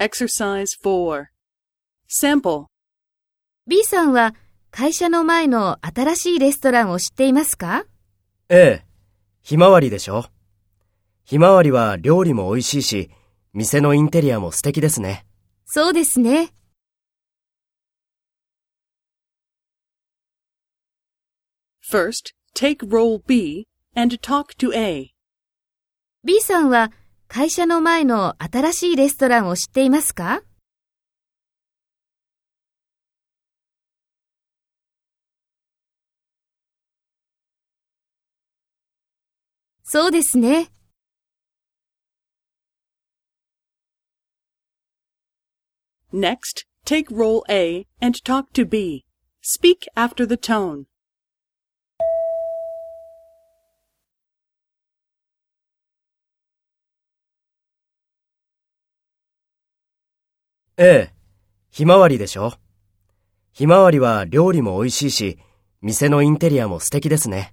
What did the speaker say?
Exercise 4. Sample. B さんは会社の前の新しいレストランを知っていますか？ええ、ひまわりでしょひまわりは料理も美味しいし、店のインテリアも素敵ですね。そうですね。First, take role B and talk to A. B さんは会社の前の新しいレストランを知っていますかそうですね。Next, take role A and talk to B. Speak after the tone. ええ、ひまわりでしょひまわりは料理も美味しいし、店のインテリアも素敵ですね。